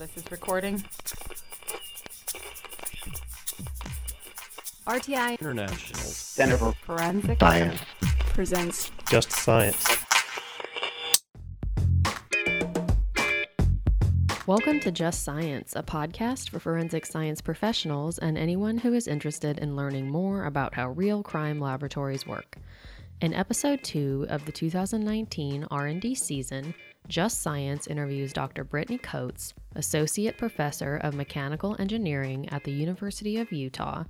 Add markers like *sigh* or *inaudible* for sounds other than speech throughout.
this is recording. RTI International Center for Forensic Science. presents Just Science. Welcome to Just Science, a podcast for forensic science professionals and anyone who is interested in learning more about how real crime laboratories work. In episode 2 of the 2019 R&D season, Just Science interviews Dr. Brittany Coats, associate professor of mechanical engineering at the University of Utah,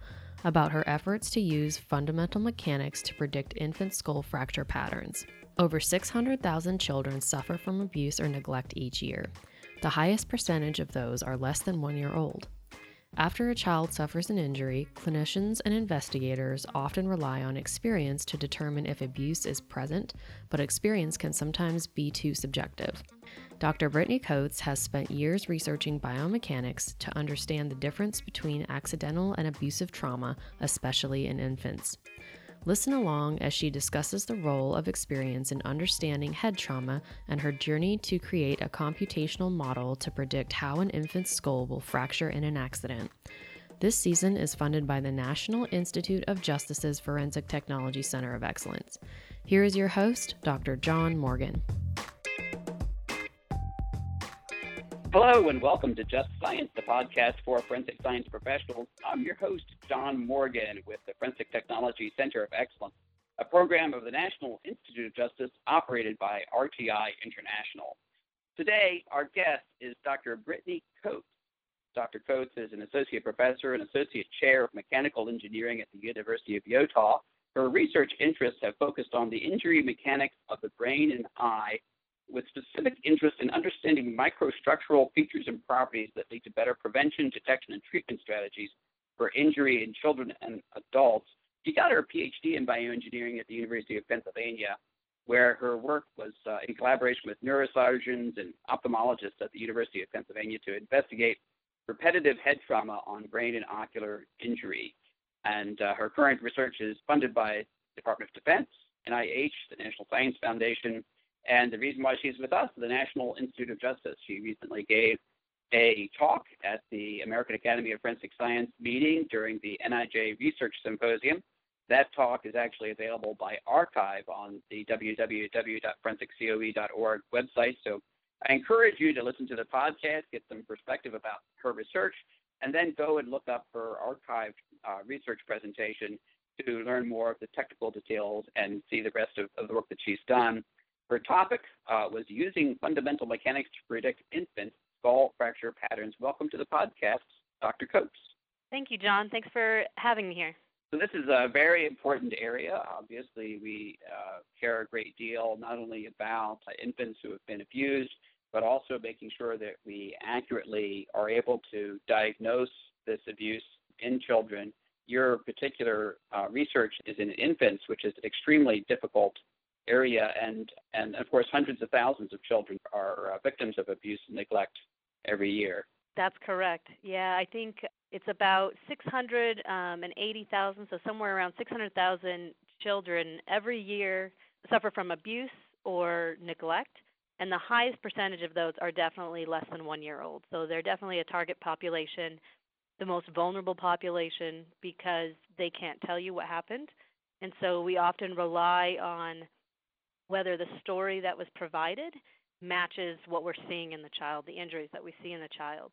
about her efforts to use fundamental mechanics to predict infant skull fracture patterns. Over 600,000 children suffer from abuse or neglect each year. The highest percentage of those are less than one year old. After a child suffers an injury, clinicians and investigators often rely on experience to determine if abuse is present, but experience can sometimes be too subjective. Dr. Brittany Coats has spent years researching biomechanics to understand the difference between accidental and abusive trauma, especially in infants. Listen along as she discusses the role of experience in understanding head trauma and her journey to create a computational model to predict how an infant's skull will fracture in an accident. This season is funded by the National Institute of Justice's Forensic Technology Center of Excellence. Here is your host, Dr. John Morgan. Hello and welcome to Just Science, the podcast for forensic science professionals. I'm your host, John Morgan, with the Forensic Technology Center of Excellence, a program of the National Institute of Justice operated by RTI International. Today, our guest is Dr. Brittany Coats. Dr. Coats is an associate professor and associate chair of mechanical engineering at the University of Utah. Her research interests have focused on the injury mechanics of the brain and eye with specific interest in understanding microstructural features and properties that lead to better prevention, detection, and treatment strategies for injury in children and adults. She got her PhD in bioengineering at the University of Pennsylvania, where her work was uh, in collaboration with neurosurgeons and ophthalmologists at the University of Pennsylvania to investigate repetitive head trauma on brain and ocular injury. And uh, her current research is funded by Department of Defense, NIH, the National Science Foundation, and the reason why she's with us, the National Institute of Justice, she recently gave a talk at the American Academy of Forensic Science meeting during the NIJ Research Symposium. That talk is actually available by archive on the www.forensiccoe.org website. So I encourage you to listen to the podcast, get some perspective about her research, and then go and look up her archived uh, research presentation to learn more of the technical details and see the rest of, of the work that she's done. Her topic uh, was using fundamental mechanics to predict infant skull fracture patterns. Welcome to the podcast, Dr. Coats. Thank you, John. Thanks for having me here. So this is a very important area. Obviously, we uh, care a great deal not only about infants who have been abused, but also making sure that we accurately are able to diagnose this abuse in children. Your particular uh, research is in infants, which is extremely difficult area, and and of course, hundreds of thousands of children are uh, victims of abuse and neglect every year. That's correct. Yeah, I think it's about 680,000, so somewhere around 600,000 children every year suffer from abuse or neglect, and the highest percentage of those are definitely less than one year old. So they're definitely a target population, the most vulnerable population because they can't tell you what happened. And so we often rely on whether the story that was provided matches what we're seeing in the child, the injuries that we see in the child.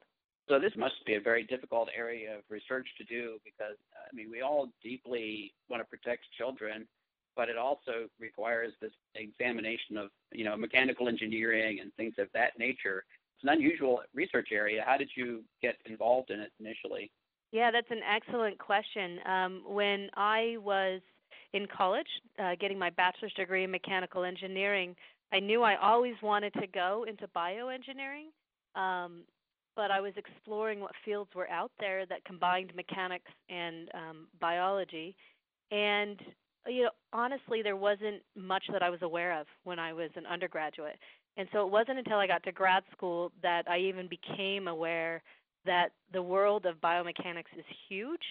So this must be a very difficult area of research to do because I mean we all deeply want to protect children, but it also requires this examination of you know mechanical engineering and things of that nature. It's an unusual research area. How did you get involved in it initially? Yeah, that's an excellent question. Um, when I was in college, uh, getting my bachelor's degree in mechanical engineering, I knew I always wanted to go into bioengineering, um, but I was exploring what fields were out there that combined mechanics and um, biology. And you know, honestly, there wasn't much that I was aware of when I was an undergraduate. And so it wasn't until I got to grad school that I even became aware that the world of biomechanics is huge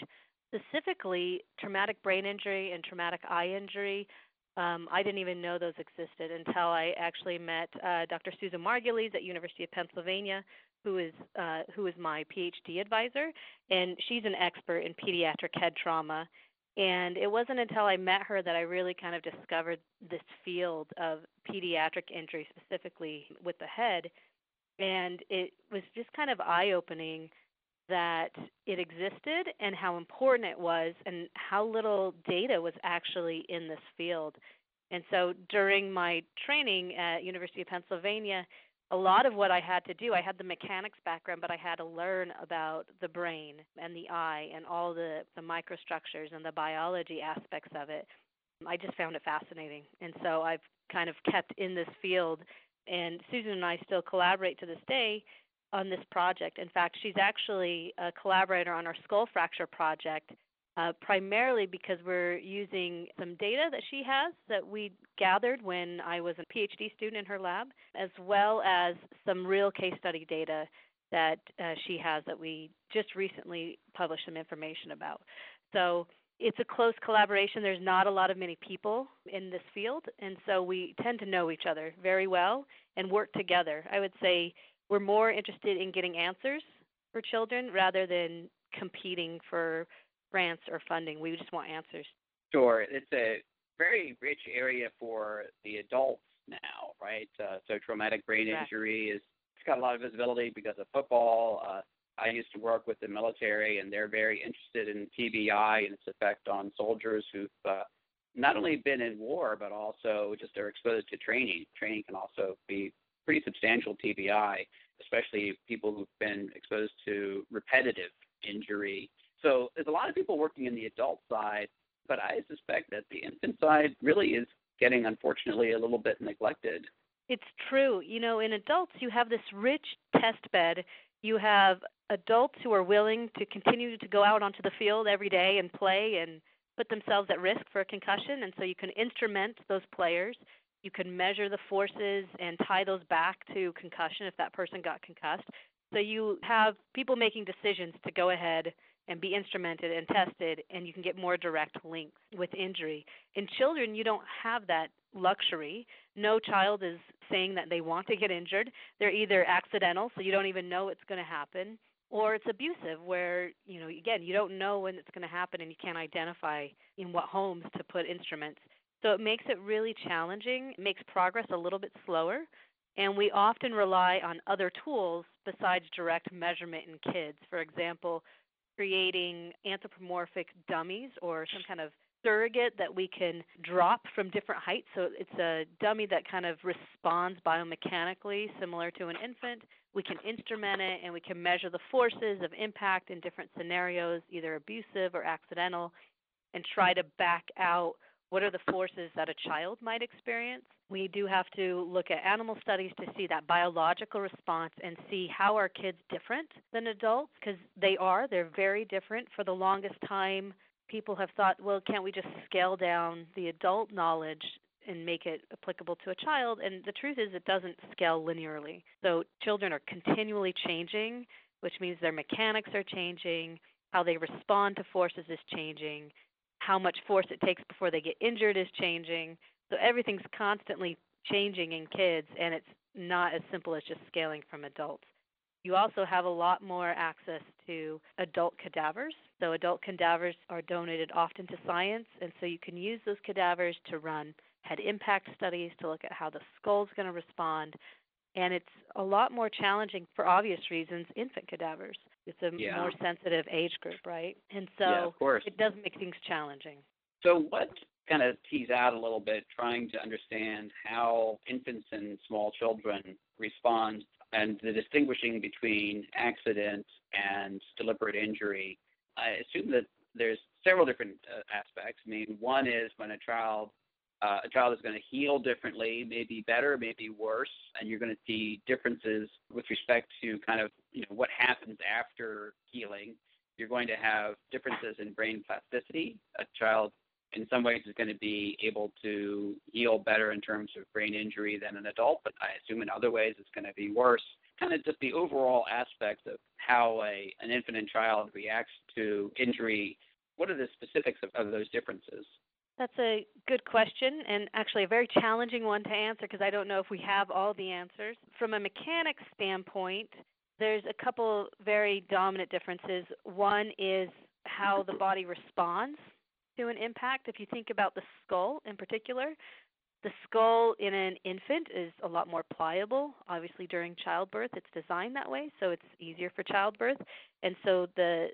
specifically traumatic brain injury and traumatic eye injury. Um, I didn't even know those existed until I actually met uh, Dr. Susan Margulies at University of Pennsylvania, who is uh, who is my PhD advisor, and she's an expert in pediatric head trauma. And it wasn't until I met her that I really kind of discovered this field of pediatric injury, specifically with the head. And it was just kind of eye opening that it existed and how important it was and how little data was actually in this field. And so during my training at University of Pennsylvania, a lot of what I had to do, I had the mechanics background, but I had to learn about the brain and the eye and all the, the microstructures and the biology aspects of it. I just found it fascinating. And so I've kind of kept in this field. And Susan and I still collaborate to this day on this project. In fact, she's actually a collaborator on our skull fracture project uh, primarily because we're using some data that she has that we gathered when I was a PhD student in her lab, as well as some real case study data that uh, she has that we just recently published some information about. So it's a close collaboration. There's not a lot of many people in this field, and so we tend to know each other very well and work together. I would say we're more interested in getting answers for children rather than competing for grants or funding. We just want answers. Sure. It's a very rich area for the adults now, right? Uh, so traumatic brain injury is it's got a lot of visibility because of football. Uh, I used to work with the military, and they're very interested in TBI and its effect on soldiers who've uh, not only been in war, but also just are exposed to training. Training can also be pretty substantial TBI, especially people who've been exposed to repetitive injury so there's a lot of people working in the adult side, but I suspect that the infant side really is getting, unfortunately, a little bit neglected. It's true. You know, in adults, you have this rich test bed. You have adults who are willing to continue to go out onto the field every day and play and put themselves at risk for a concussion. And so you can instrument those players. You can measure the forces and tie those back to concussion if that person got concussed. So you have people making decisions to go ahead and be instrumented and tested, and you can get more direct links with injury. In children, you don't have that luxury. No child is saying that they want to get injured. They're either accidental, so you don't even know it's going to happen, or it's abusive, where, you know, again, you don't know when it's going to happen and you can't identify in what homes to put instruments. So it makes it really challenging, makes progress a little bit slower. And we often rely on other tools besides direct measurement in kids. For example, creating anthropomorphic dummies or some kind of surrogate that we can drop from different heights. So it's a dummy that kind of responds biomechanically, similar to an infant. We can instrument it and we can measure the forces of impact in different scenarios, either abusive or accidental, and try to back out what are the forces that a child might experience. We do have to look at animal studies to see that biological response and see how are kids different than adults because they are. They're very different. For the longest time, people have thought, well, can't we just scale down the adult knowledge and make it applicable to a child? And the truth is, it doesn't scale linearly. So children are continually changing, which means their mechanics are changing, how they respond to forces is changing, how much force it takes before they get injured is changing. So everything's constantly changing in kids, and it's not as simple as just scaling from adults. You also have a lot more access to adult cadavers. So, adult cadavers are donated often to science, and so you can use those cadavers to run head impact studies to look at how the skull's going to respond. And it's a lot more challenging for obvious reasons, infant cadavers. It's a yeah. more sensitive age group, right? And so yeah, it does make things challenging. So, what kind of tease out a little bit, trying to understand how infants and small children respond and the distinguishing between accident and deliberate injury. I assume that there's several different uh, aspects. I mean, one is when a child uh, a child is going to heal differently, maybe better, maybe worse, and you're going to see differences with respect to kind of you know what happens after healing. You're going to have differences in brain plasticity. A child, in some ways, is going to be able to heal better in terms of brain injury than an adult, but I assume in other ways it's going to be worse. Kind of just the overall aspects of how a an infant and child reacts to injury. What are the specifics of, of those differences? That's a good question, and actually a very challenging one to answer because I don't know if we have all the answers. From a mechanics standpoint, There's a couple very dominant differences. One is how the body responds to an impact. If you think about the skull in particular, the skull in an infant is a lot more pliable. Obviously, during childbirth, it's designed that way, so it's easier for childbirth. And so the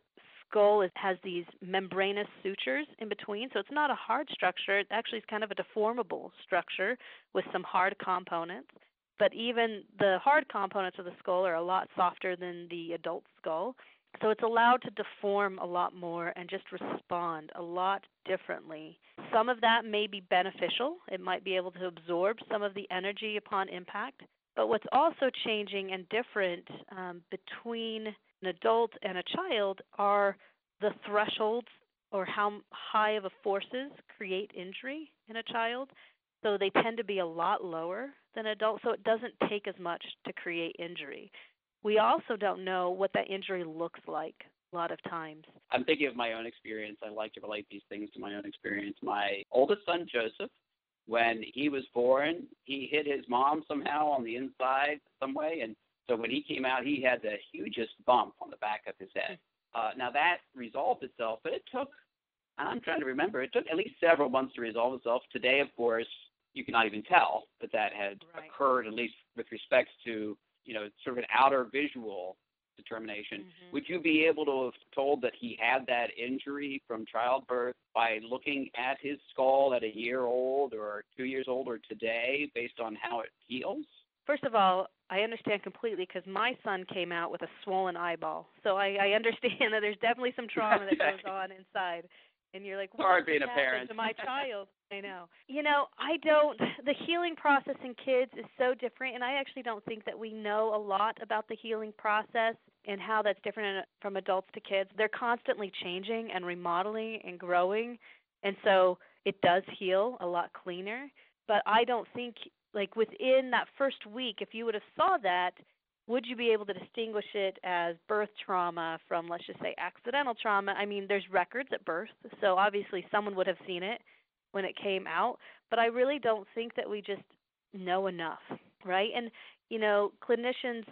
skull is, has these membranous sutures in between, so it's not a hard structure. It actually is kind of a deformable structure with some hard components. But even the hard components of the skull are a lot softer than the adult skull. So it's allowed to deform a lot more and just respond a lot differently. Some of that may be beneficial. It might be able to absorb some of the energy upon impact. But what's also changing and different um, between an adult and a child are the thresholds or how high of a forces create injury in a child. So they tend to be a lot lower than adults, so it doesn't take as much to create injury. We also don't know what that injury looks like a lot of times. I'm thinking of my own experience. I like to relate these things to my own experience. My oldest son, Joseph, when he was born, he hit his mom somehow on the inside some way, and so when he came out, he had the hugest bump on the back of his head. Uh, now that resolved itself, but it took. I'm trying to remember. It took at least several months to resolve itself. Today, of course, you cannot even tell that that had right. occurred, at least with respect to you know sort of an outer visual determination. Mm-hmm. Would you be able to have told that he had that injury from childbirth by looking at his skull at a year old or two years old or today based on how it heals? First of all, I understand completely because my son came out with a swollen eyeball. So I, I understand *laughs* that there's definitely some trauma that goes on inside and you're like, what Hard being a happened parent. to my child? *laughs* I know. You know, I don't. The healing process in kids is so different, and I actually don't think that we know a lot about the healing process and how that's different from adults to kids. They're constantly changing and remodeling and growing, and so it does heal a lot cleaner. But I don't think like within that first week, if you would have saw that, would you be able to distinguish it as birth trauma from let's just say accidental trauma? I mean there's records at birth so obviously someone would have seen it when it came out but i really don't think that we just know enough right? And you know clinicians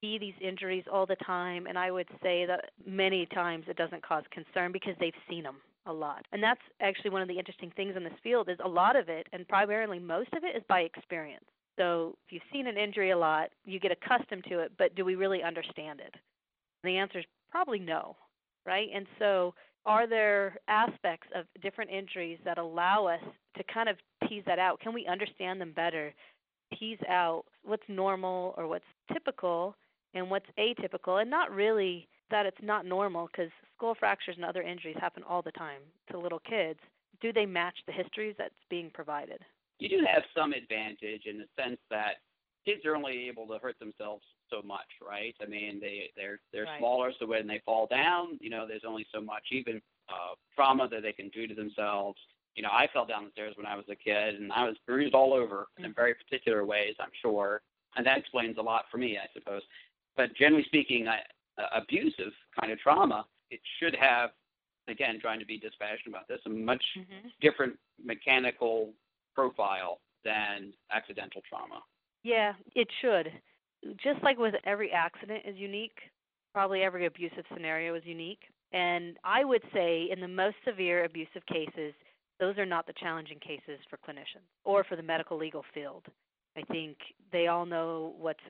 see these injuries all the time and i would say that many times it doesn't cause concern because they've seen them a lot and that's actually one of the interesting things in this field is a lot of it and primarily most of it is by experience so if you've seen an injury a lot, you get accustomed to it, but do we really understand it? The answer is probably no, right? And so are there aspects of different injuries that allow us to kind of tease that out? Can we understand them better? Tease out what's normal or what's typical and what's atypical, and not really that it's not normal because skull fractures and other injuries happen all the time to little kids. Do they match the histories that's being provided? you do have some advantage in the sense that kids are only able to hurt themselves so much, right? I mean, they they're they're right. smaller, so when they fall down, you know, there's only so much even uh, trauma that they can do to themselves. You know, I fell down the stairs when I was a kid, and I was bruised all over mm-hmm. in very particular ways, I'm sure, and that explains a lot for me, I suppose. But generally speaking, I, abusive kind of trauma, it should have, again, trying to be dispassionate about this, a much mm-hmm. different mechanical profile than accidental trauma. Yeah, it should. Just like with every accident is unique, probably every abusive scenario is unique. And I would say in the most severe abusive cases, those are not the challenging cases for clinicians or for the medical legal field. I think they all know what's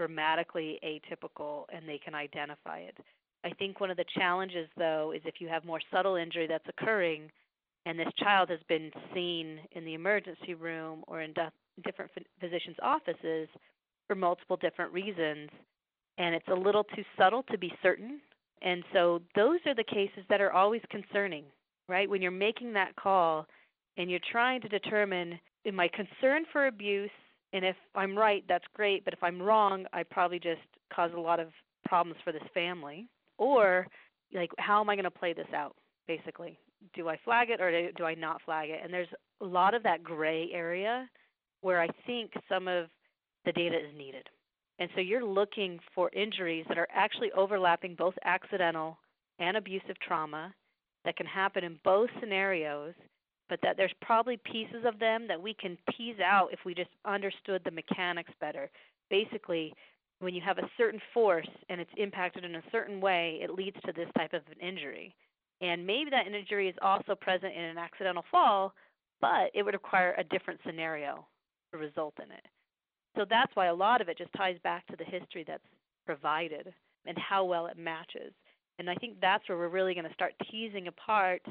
dramatically atypical and they can identify it. I think one of the challenges, though, is if you have more subtle injury that's occurring, and this child has been seen in the emergency room or in different physicians' offices for multiple different reasons, and it's a little too subtle to be certain. And so those are the cases that are always concerning, right? When you're making that call and you're trying to determine am I concerned for abuse? And if I'm right, that's great. But if I'm wrong, I probably just cause a lot of problems for this family. Or, like, how am I going to play this out, basically? do I flag it or do I not flag it? And there's a lot of that gray area where I think some of the data is needed. And so you're looking for injuries that are actually overlapping both accidental and abusive trauma that can happen in both scenarios, but that there's probably pieces of them that we can tease out if we just understood the mechanics better. Basically, when you have a certain force and it's impacted in a certain way, it leads to this type of an injury. And maybe that injury is also present in an accidental fall, but it would require a different scenario to result in it. So that's why a lot of it just ties back to the history that's provided and how well it matches. And I think that's where we're really going to start teasing apart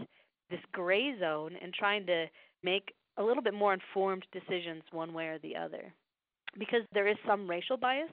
this gray zone and trying to make a little bit more informed decisions one way or the other. Because there is some racial bias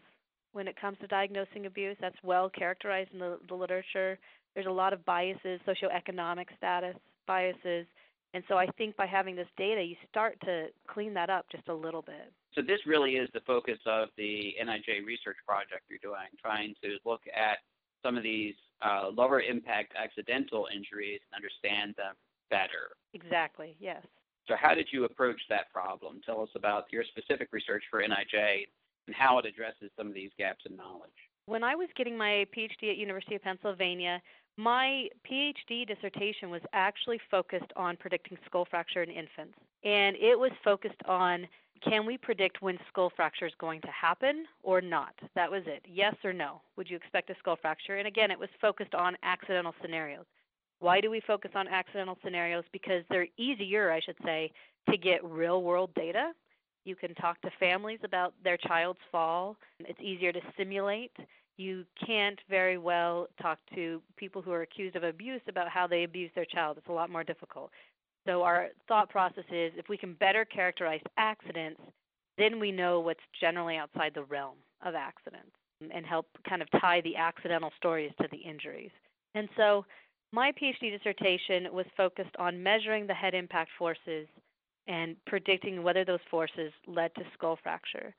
when it comes to diagnosing abuse. That's well characterized in the, the literature. There's a lot of biases, socioeconomic status biases. And so I think by having this data, you start to clean that up just a little bit. So this really is the focus of the NIJ research project you're doing, trying to look at some of these uh, lower impact accidental injuries and understand them better. Exactly, yes. So how did you approach that problem? Tell us about your specific research for NIJ and how it addresses some of these gaps in knowledge. When I was getting my PhD at University of Pennsylvania, my PhD dissertation was actually focused on predicting skull fracture in infants. And it was focused on can we predict when skull fracture is going to happen or not? That was it. Yes or no. Would you expect a skull fracture? And again, it was focused on accidental scenarios. Why do we focus on accidental scenarios? Because they're easier, I should say, to get real world data. You can talk to families about their child's fall. It's easier to simulate. You can't very well talk to people who are accused of abuse about how they abuse their child. It's a lot more difficult. So our thought process is if we can better characterize accidents, then we know what's generally outside the realm of accidents and help kind of tie the accidental stories to the injuries. And so my PhD dissertation was focused on measuring the head impact forces and predicting whether those forces led to skull fracture.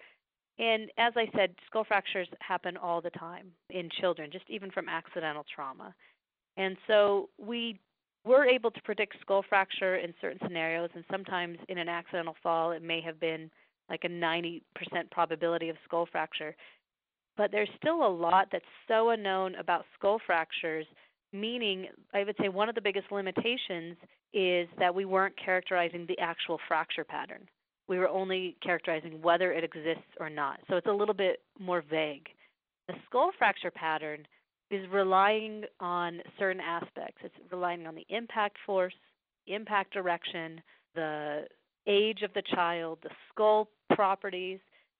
And as I said, skull fractures happen all the time in children, just even from accidental trauma. And so we were able to predict skull fracture in certain scenarios, and sometimes in an accidental fall, it may have been like a 90% probability of skull fracture. But there's still a lot that's so unknown about skull fractures, meaning I would say one of the biggest limitations is that we weren't characterizing the actual fracture pattern. We were only characterizing whether it exists or not. So it's a little bit more vague. The skull fracture pattern is relying on certain aspects. It's relying on the impact force, impact direction, the age of the child, the skull properties.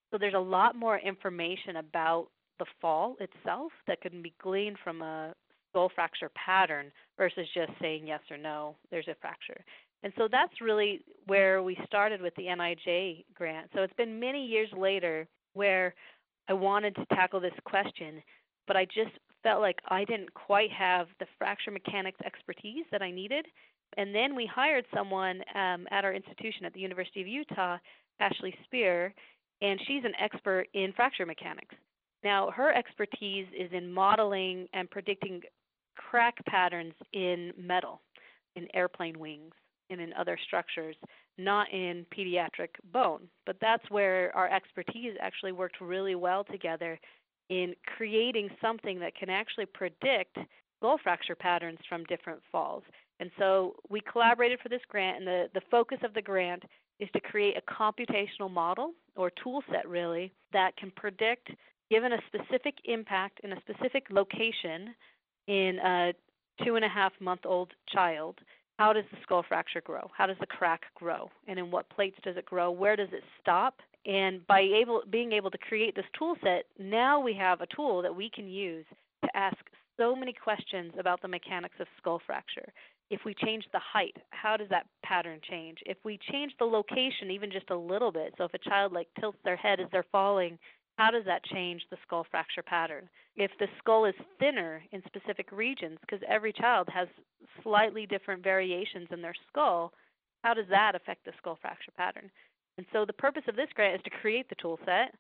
So there's a lot more information about the fall itself that can be gleaned from a skull fracture pattern versus just saying yes or no, there's a fracture. And so that's really where we started with the NIJ grant. So it's been many years later where I wanted to tackle this question, but I just felt like I didn't quite have the fracture mechanics expertise that I needed. And then we hired someone um, at our institution at the University of Utah, Ashley Spear, and she's an expert in fracture mechanics. Now, her expertise is in modeling and predicting crack patterns in metal, in airplane wings, and in other structures, not in pediatric bone. But that's where our expertise actually worked really well together in creating something that can actually predict skull fracture patterns from different falls. And so we collaborated for this grant, and the, the focus of the grant is to create a computational model or tool set, really, that can predict, given a specific impact in a specific location in a two and a half month old child, how does the skull fracture grow? How does the crack grow? And in what plates does it grow? Where does it stop? And by able, being able to create this tool set, now we have a tool that we can use to ask so many questions about the mechanics of skull fracture. If we change the height, how does that pattern change? If we change the location even just a little bit, so if a child like tilts their head as they're falling, how does that change the skull fracture pattern? If the skull is thinner in specific regions, because every child has slightly different variations in their skull, how does that affect the skull fracture pattern? And so the purpose of this grant is to create the tool set.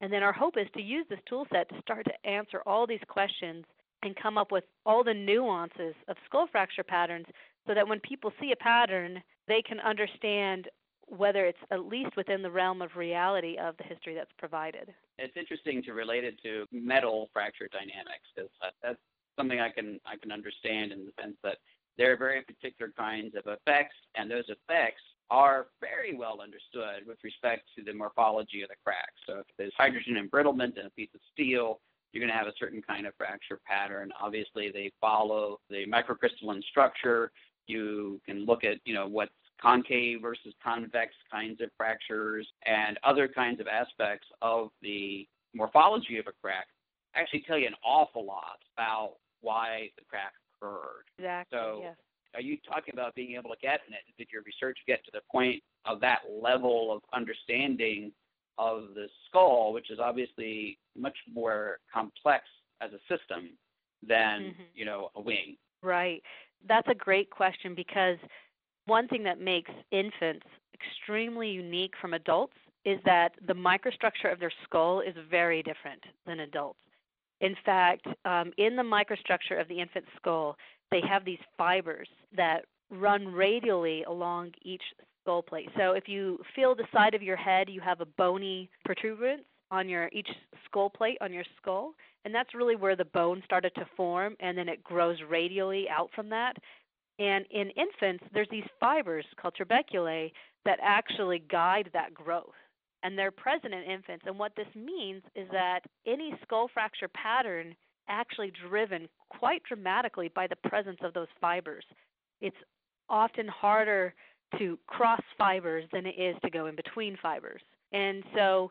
And then our hope is to use this tool set to start to answer all these questions and come up with all the nuances of skull fracture patterns so that when people see a pattern, they can understand whether it's at least within the realm of reality of the history that's provided. It's interesting to relate it to metal fracture dynamics because that's something I can I can understand in the sense that there are very particular kinds of effects, and those effects are very well understood with respect to the morphology of the crack. So if there's hydrogen embrittlement in a piece of steel, you're going to have a certain kind of fracture pattern. Obviously, they follow the microcrystalline structure. You can look at, you know, what's concave versus convex kinds of fractures and other kinds of aspects of the morphology of a crack actually tell you an awful lot about why the crack occurred. Exactly. So yes. are you talking about being able to get in it? Did your research get to the point of that level of understanding of the skull, which is obviously much more complex as a system than, mm-hmm. you know, a wing? Right. That's a great question because one thing that makes infants extremely unique from adults is that the microstructure of their skull is very different than adults. In fact, um, in the microstructure of the infant skull, they have these fibers that run radially along each skull plate. So if you feel the side of your head, you have a bony protuberance on your each skull plate on your skull, and that's really where the bone started to form, and then it grows radially out from that. And in infants, there's these fibers called trabeculae that actually guide that growth and they're present in infants. And what this means is that any skull fracture pattern actually driven quite dramatically by the presence of those fibers. It's often harder to cross fibers than it is to go in between fibers. And so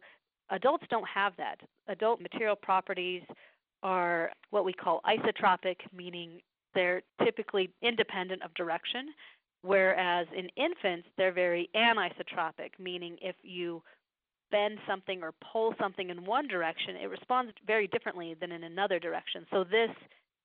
adults don't have that. Adult material properties are what we call isotropic, meaning they're typically independent of direction, whereas in infants, they're very anisotropic, meaning if you bend something or pull something in one direction, it responds very differently than in another direction. So this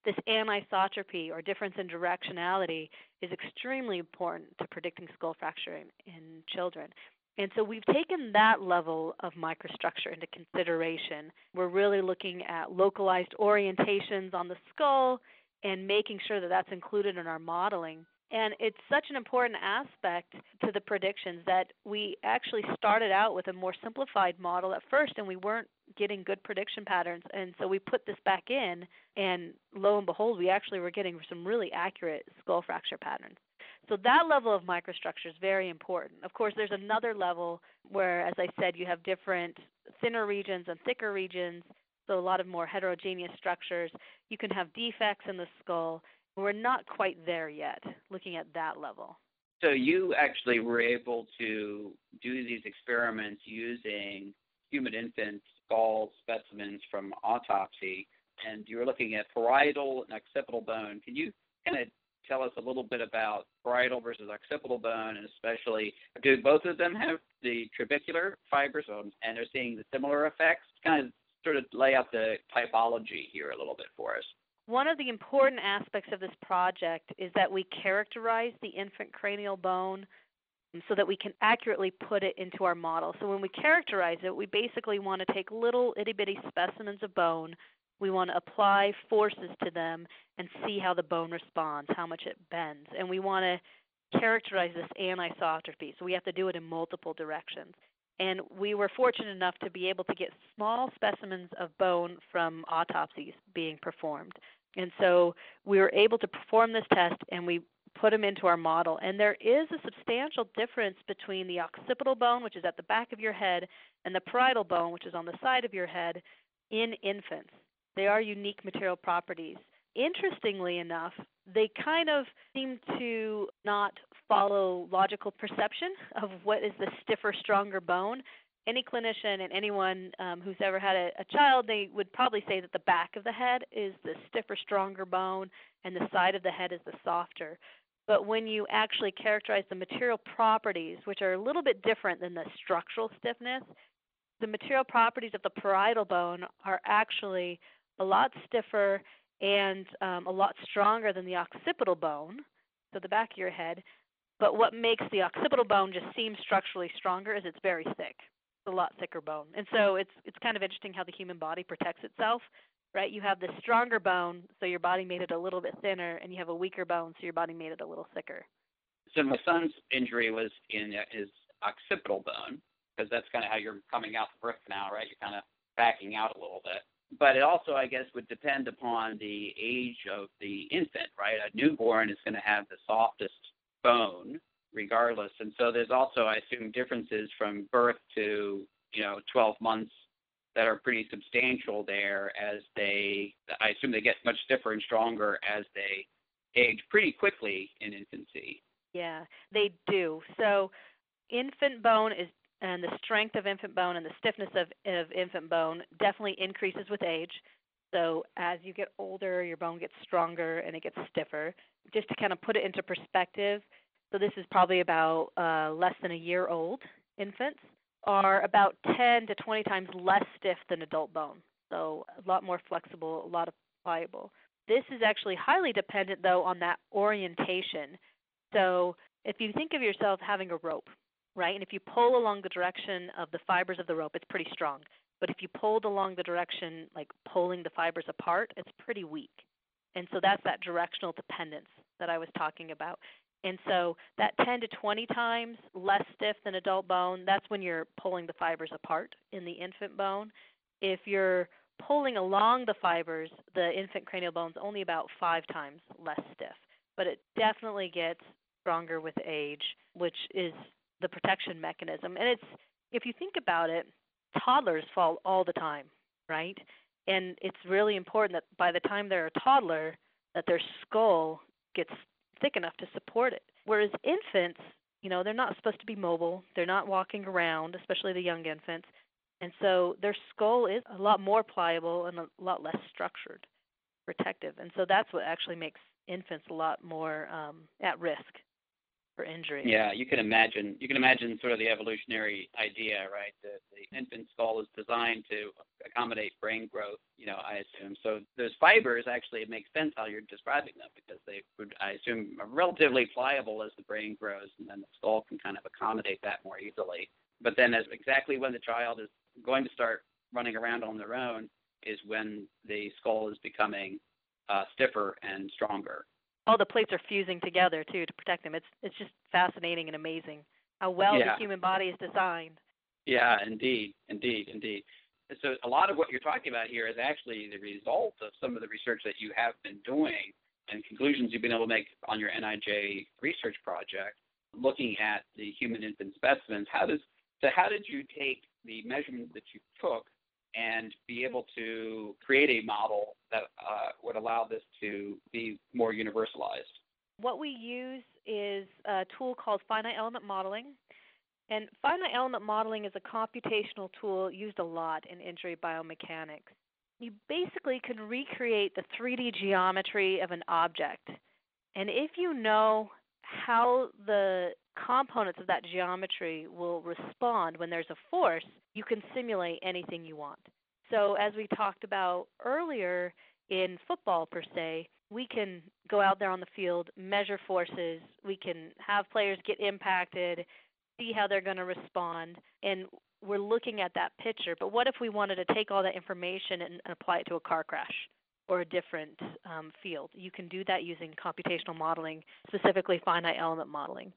this anisotropy or difference in directionality is extremely important to predicting skull fracture in, in children. And so we've taken that level of microstructure into consideration. We're really looking at localized orientations on the skull and making sure that that's included in our modeling. And it's such an important aspect to the predictions that we actually started out with a more simplified model at first and we weren't getting good prediction patterns. And so we put this back in, and lo and behold, we actually were getting some really accurate skull fracture patterns. So that level of microstructure is very important. Of course, there's another level where, as I said, you have different thinner regions and thicker regions, so a lot of more heterogeneous structures. You can have defects in the skull we're not quite there yet, looking at that level. So you actually were able to do these experiments using human infant skull specimens from autopsy, and you were looking at parietal and occipital bone. Can you kind of tell us a little bit about parietal versus occipital bone, and especially do both of them have the trabecular fibers, and they're seeing the similar effects? Kind of sort of lay out the typology here a little bit for us. One of the important aspects of this project is that we characterize the infant cranial bone so that we can accurately put it into our model. So when we characterize it, we basically want to take little itty bitty specimens of bone. We want to apply forces to them and see how the bone responds, how much it bends. And we want to characterize this anisotropy. So we have to do it in multiple directions. And we were fortunate enough to be able to get small specimens of bone from autopsies being performed. And so we were able to perform this test and we put them into our model. And there is a substantial difference between the occipital bone, which is at the back of your head, and the parietal bone, which is on the side of your head, in infants. They are unique material properties. Interestingly enough, they kind of seem to not follow logical perception of what is the stiffer, stronger bone any clinician and anyone um, who's ever had a, a child, they would probably say that the back of the head is the stiffer, stronger bone, and the side of the head is the softer. But when you actually characterize the material properties, which are a little bit different than the structural stiffness, the material properties of the parietal bone are actually a lot stiffer and um, a lot stronger than the occipital bone, so the back of your head. But what makes the occipital bone just seem structurally stronger is it's very thick It's a lot thicker bone. And so it's it's kind of interesting how the human body protects itself, right? You have the stronger bone, so your body made it a little bit thinner, and you have a weaker bone, so your body made it a little thicker. So my son's injury was in his occipital bone, because that's kind of how you're coming out the birth canal, right? You're kind of backing out a little bit. But it also, I guess, would depend upon the age of the infant, right? A newborn is going to have the softest bone regardless. And so there's also, I assume, differences from birth to you know 12 months that are pretty substantial there as they, I assume, they get much stiffer and stronger as they age pretty quickly in infancy. Yeah, they do. So infant bone is and the strength of infant bone and the stiffness of, of infant bone definitely increases with age. So as you get older, your bone gets stronger and it gets stiffer. Just to kind of put it into perspective, so this is probably about uh, less than a year old infants are about 10 to 20 times less stiff than adult bone. So a lot more flexible, a lot of pliable. This is actually highly dependent though on that orientation. So if you think of yourself having a rope, right? And if you pull along the direction of the fibers of the rope, it's pretty strong. But if you pulled along the direction, like pulling the fibers apart, it's pretty weak. And so that's that directional dependence that I was talking about. And so that 10 to 20 times less stiff than adult bone, that's when you're pulling the fibers apart in the infant bone. If you're pulling along the fibers, the infant cranial bone's only about five times less stiff. But it definitely gets stronger with age, which is the protection mechanism. And it's if you think about it, toddlers fall all the time, right? And it's really important that by the time they're a toddler, that their skull gets thick enough to support it. Whereas infants, you know, they're not supposed to be mobile. They're not walking around, especially the young infants. And so their skull is a lot more pliable and a lot less structured, protective. And so that's what actually makes infants a lot more um, at risk injury. Yeah, you can imagine. You can imagine sort of the evolutionary idea, right? The, the infant skull is designed to accommodate brain growth. You know, I assume. So those fibers actually it makes sense how you're describing them because they would, I assume, are relatively pliable as the brain grows, and then the skull can kind of accommodate that more easily. But then, as exactly when the child is going to start running around on their own, is when the skull is becoming uh, stiffer and stronger all the plates are fusing together too to protect them. It's it's just fascinating and amazing how well yeah. the human body is designed. Yeah, indeed, indeed, indeed. So a lot of what you're talking about here is actually the result of some of the research that you have been doing and conclusions you've been able to make on your NIJ research project, looking at the human infant specimens. How does so how did you take the measurements that you took and be able to create a model that uh, would allow this to be more universalized? What we use is a tool called finite element modeling. And finite element modeling is a computational tool used a lot in injury biomechanics. You basically can recreate the 3D geometry of an object. And if you know how the components of that geometry will respond when there's a force, you can simulate anything you want. So, as we talked about earlier in football, per se, we can go out there on the field, measure forces, we can have players get impacted, see how they're going to respond, and we're looking at that picture. But what if we wanted to take all that information and, apply it to a car crash? or a different um, field. You can do that using computational modeling, specifically finite element modeling.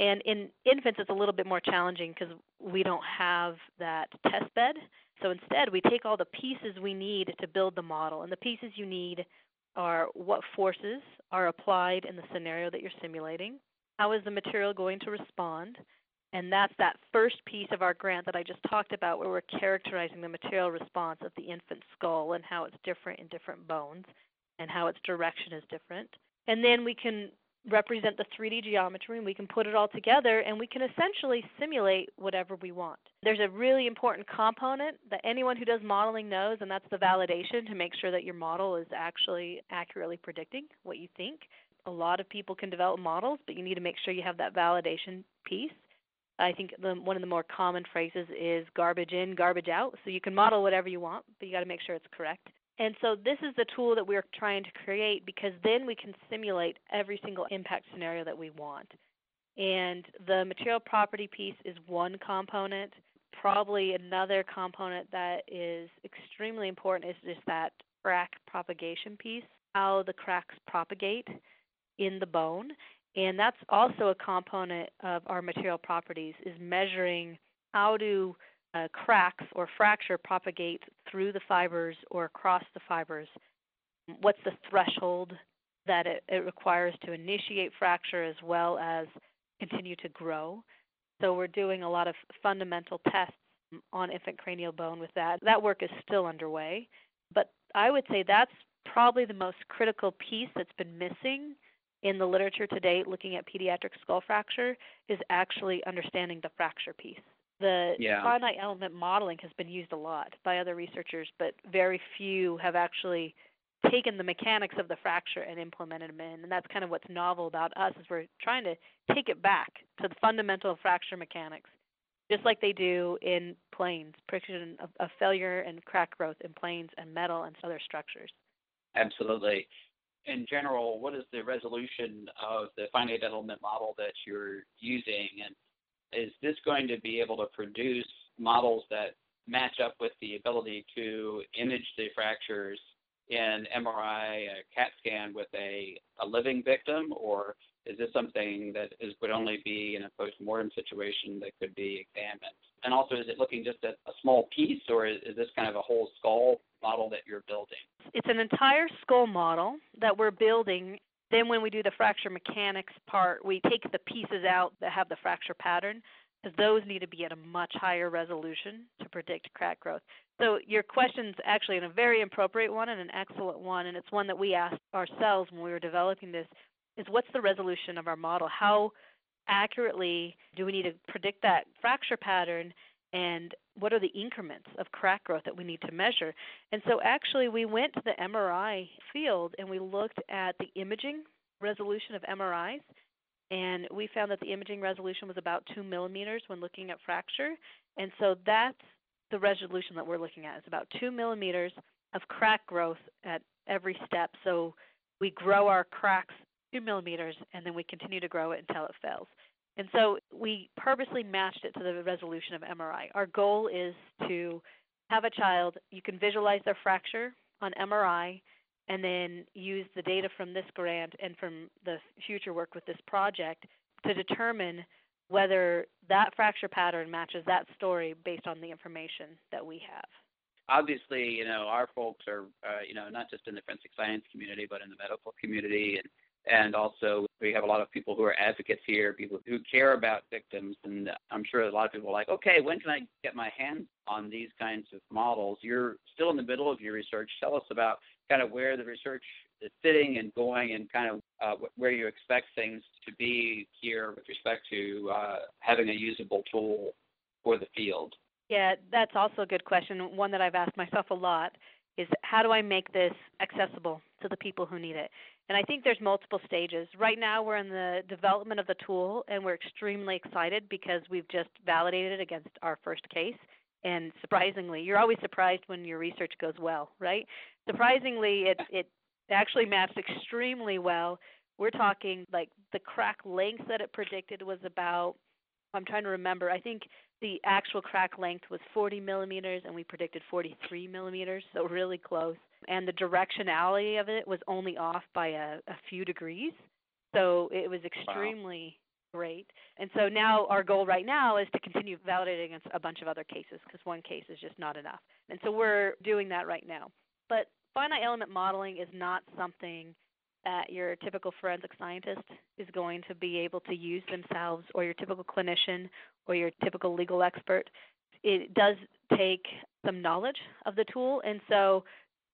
And in infants, it's a little bit more challenging because we don't have that test bed. So instead, we take all the pieces we need to build the model. And the pieces you need are what forces are applied in the scenario that you're simulating, how is the material going to respond, and that's that first piece of our grant that I just talked about, where we're characterizing the material response of the infant skull and how it's different in different bones and how its direction is different. And then we can represent the 3D geometry and we can put it all together and we can essentially simulate whatever we want. There's a really important component that anyone who does modeling knows, and that's the validation to make sure that your model is actually accurately predicting what you think. A lot of people can develop models, but you need to make sure you have that validation piece. I think the, one of the more common phrases is garbage in, garbage out. So you can model whatever you want, but you got to make sure it's correct. And so this is the tool that we're trying to create because then we can simulate every single impact scenario that we want. And the material property piece is one component. Probably another component that is extremely important is just that crack propagation piece, how the cracks propagate in the bone. And that's also a component of our material properties is measuring how do uh, cracks or fracture propagate through the fibers or across the fibers. What's the threshold that it, it requires to initiate fracture as well as continue to grow. So we're doing a lot of fundamental tests on infant cranial bone with that. That work is still underway, but I would say that's probably the most critical piece that's been missing in the literature to date looking at pediatric skull fracture is actually understanding the fracture piece. The yeah. finite element modeling has been used a lot by other researchers, but very few have actually taken the mechanics of the fracture and implemented them in. And that's kind of what's novel about us is we're trying to take it back to the fundamental fracture mechanics, just like they do in planes, prediction of, of failure and crack growth in planes and metal and other structures. Absolutely. In general, what is the resolution of the finite element model that you're using? And is this going to be able to produce models that match up with the ability to image the fractures in MRI, a CAT scan with a, a living victim, or is this something that is, would only be in a post-mortem situation that could be examined? And also, is it looking just at a small piece, or is, is this kind of a whole skull model that you're building? It's an entire skull model that we're building. Then, when we do the fracture mechanics part, we take the pieces out that have the fracture pattern because those need to be at a much higher resolution to predict crack growth. So your question's actually a very appropriate one and an excellent one, and it's one that we asked ourselves when we were developing this, is what's the resolution of our model? How accurately do we need to predict that fracture pattern and what are the increments of crack growth that we need to measure? And so actually we went to the MRI field and we looked at the imaging resolution of MRIs and we found that the imaging resolution was about two millimeters when looking at fracture. And so that's the resolution that we're looking at. It's about two millimeters of crack growth at every step. So we grow our cracks two millimeters and then we continue to grow it until it fails. And so we purposely matched it to the resolution of MRI. Our goal is to have a child, you can visualize their fracture on MRI and then use the data from this grant and from the future work with this project to determine whether that fracture pattern matches that story based on the information that we have. Obviously, you know, our folks are, uh, you know, not just in the forensic science community, but in the medical community, and and also we have a lot of people who are advocates here, people who care about victims, and I'm sure a lot of people are like, okay, when can I get my hands on these kinds of models? You're still in the middle of your research. Tell us about kind of where the research is sitting and going and kind of uh, where you expect things to be here with respect to uh, having a usable tool for the field? Yeah, that's also a good question. One that I've asked myself a lot is how do I make this accessible to the people who need it? And I think there's multiple stages. Right now, we're in the development of the tool, and we're extremely excited because we've just validated it against our first case. And surprisingly, you're always surprised when your research goes well, right? Surprisingly, it it actually maps extremely well. We're talking like the crack length that it predicted was about. I'm trying to remember. I think the actual crack length was 40 millimeters, and we predicted 43 millimeters, so really close. And the directionality of it was only off by a, a few degrees, so it was extremely wow. great. And so now our goal right now is to continue validating against a bunch of other cases because one case is just not enough. And so we're doing that right now. But finite element modeling is not something that your typical forensic scientist is going to be able to use themselves or your typical clinician or your typical legal expert. It does take some knowledge of the tool and so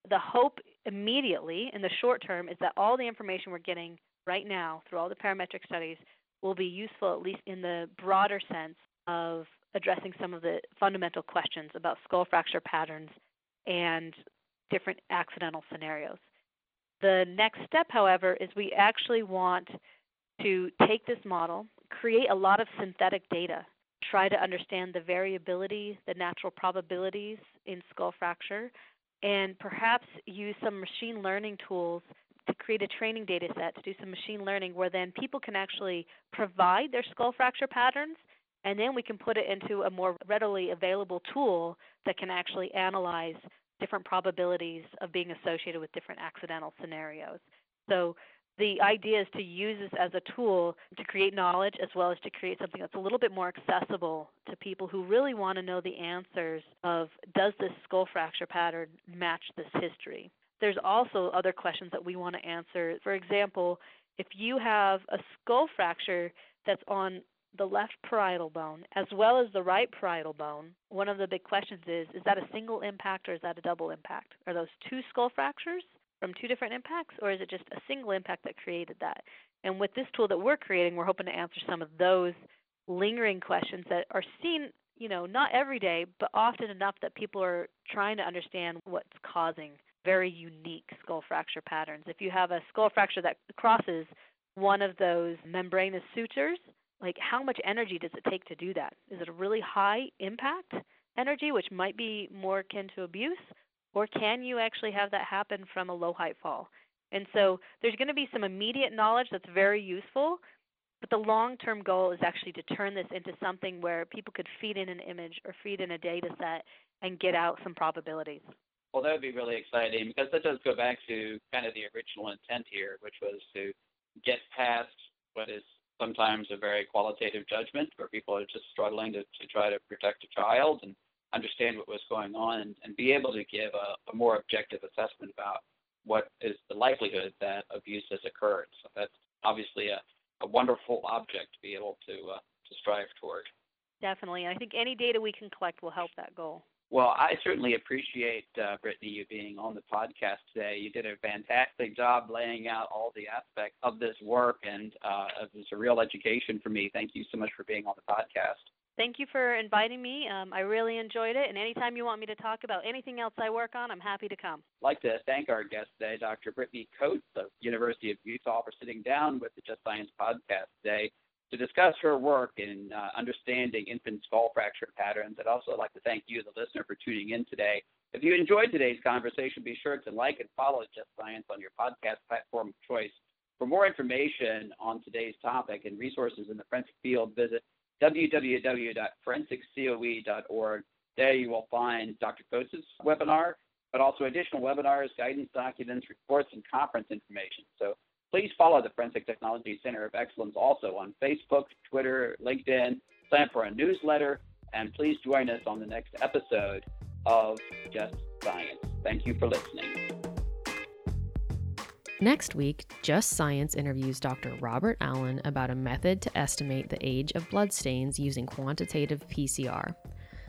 the hope immediately in the short term is that all the information we're getting right now through all the parametric studies will be useful at least in the broader sense of addressing some of the fundamental questions about skull fracture patterns and different accidental scenarios. The next step, however, is we actually want to take this model, create a lot of synthetic data, try to understand the variability, the natural probabilities in skull fracture, and perhaps use some machine learning tools to create a training data set to do some machine learning where then people can actually provide their skull fracture patterns and then we can put it into a more readily available tool that can actually analyze different probabilities of being associated with different accidental scenarios. So the idea is to use this as a tool to create knowledge as well as to create something that's a little bit more accessible to people who really want to know the answers of does this skull fracture pattern match this history? There's also other questions that we want to answer. For example, if you have a skull fracture that's on the left parietal bone as well as the right parietal bone, one of the big questions is is that a single impact or is that a double impact? Are those two skull fractures from two different impacts or is it just a single impact that created that? And with this tool that we're creating, we're hoping to answer some of those lingering questions that are seen, you know, not every day, but often enough that people are trying to understand what's causing very unique skull fracture patterns. If you have a skull fracture that crosses one of those membranous sutures, like how much energy does it take to do that? Is it a really high impact energy, which might be more akin to abuse, or can you actually have that happen from a low height fall? And so there's going to be some immediate knowledge that's very useful, but the long term goal is actually to turn this into something where people could feed in an image or feed in a data set and get out some probabilities. Well, that would be really exciting because that does go back to kind of the original intent here, which was to get past what is sometimes a very qualitative judgment where people are just struggling to, to try to protect a child and understand what was going on and, and be able to give a, a more objective assessment about what is the likelihood that abuse has occurred. So that's obviously a, a wonderful object to be able to uh, to strive toward. Definitely. I think any data we can collect will help that goal. Well, I certainly appreciate, uh, Brittany, you being on the podcast today. You did a fantastic job laying out all the aspects of this work, and uh, it was a real education for me. Thank you so much for being on the podcast. Thank you for inviting me. Um, I really enjoyed it, and anytime you want me to talk about anything else I work on, I'm happy to come. I'd like to thank our guest today, Dr. Brittany Coats of University of Utah, for sitting down with the Just Science podcast today to discuss her work in uh, understanding infant skull fracture patterns. I'd also like to thank you, the listener, for tuning in today. If you enjoyed today's conversation, be sure to like and follow Just Science on your podcast platform of choice. For more information on today's topic and resources in the forensic field, visit www.forensiccoe.org. There you will find Dr. Coats' webinar, but also additional webinars, guidance documents, reports, and conference information. So please follow the Forensic Technology Center of Excellence also on Facebook, Twitter, LinkedIn. Sign up for a newsletter, and please join us on the next episode of Just Science. Thank you for listening. Next week, Just Science interviews Dr. Robert Allen about a method to estimate the age of bloodstains using quantitative PCR.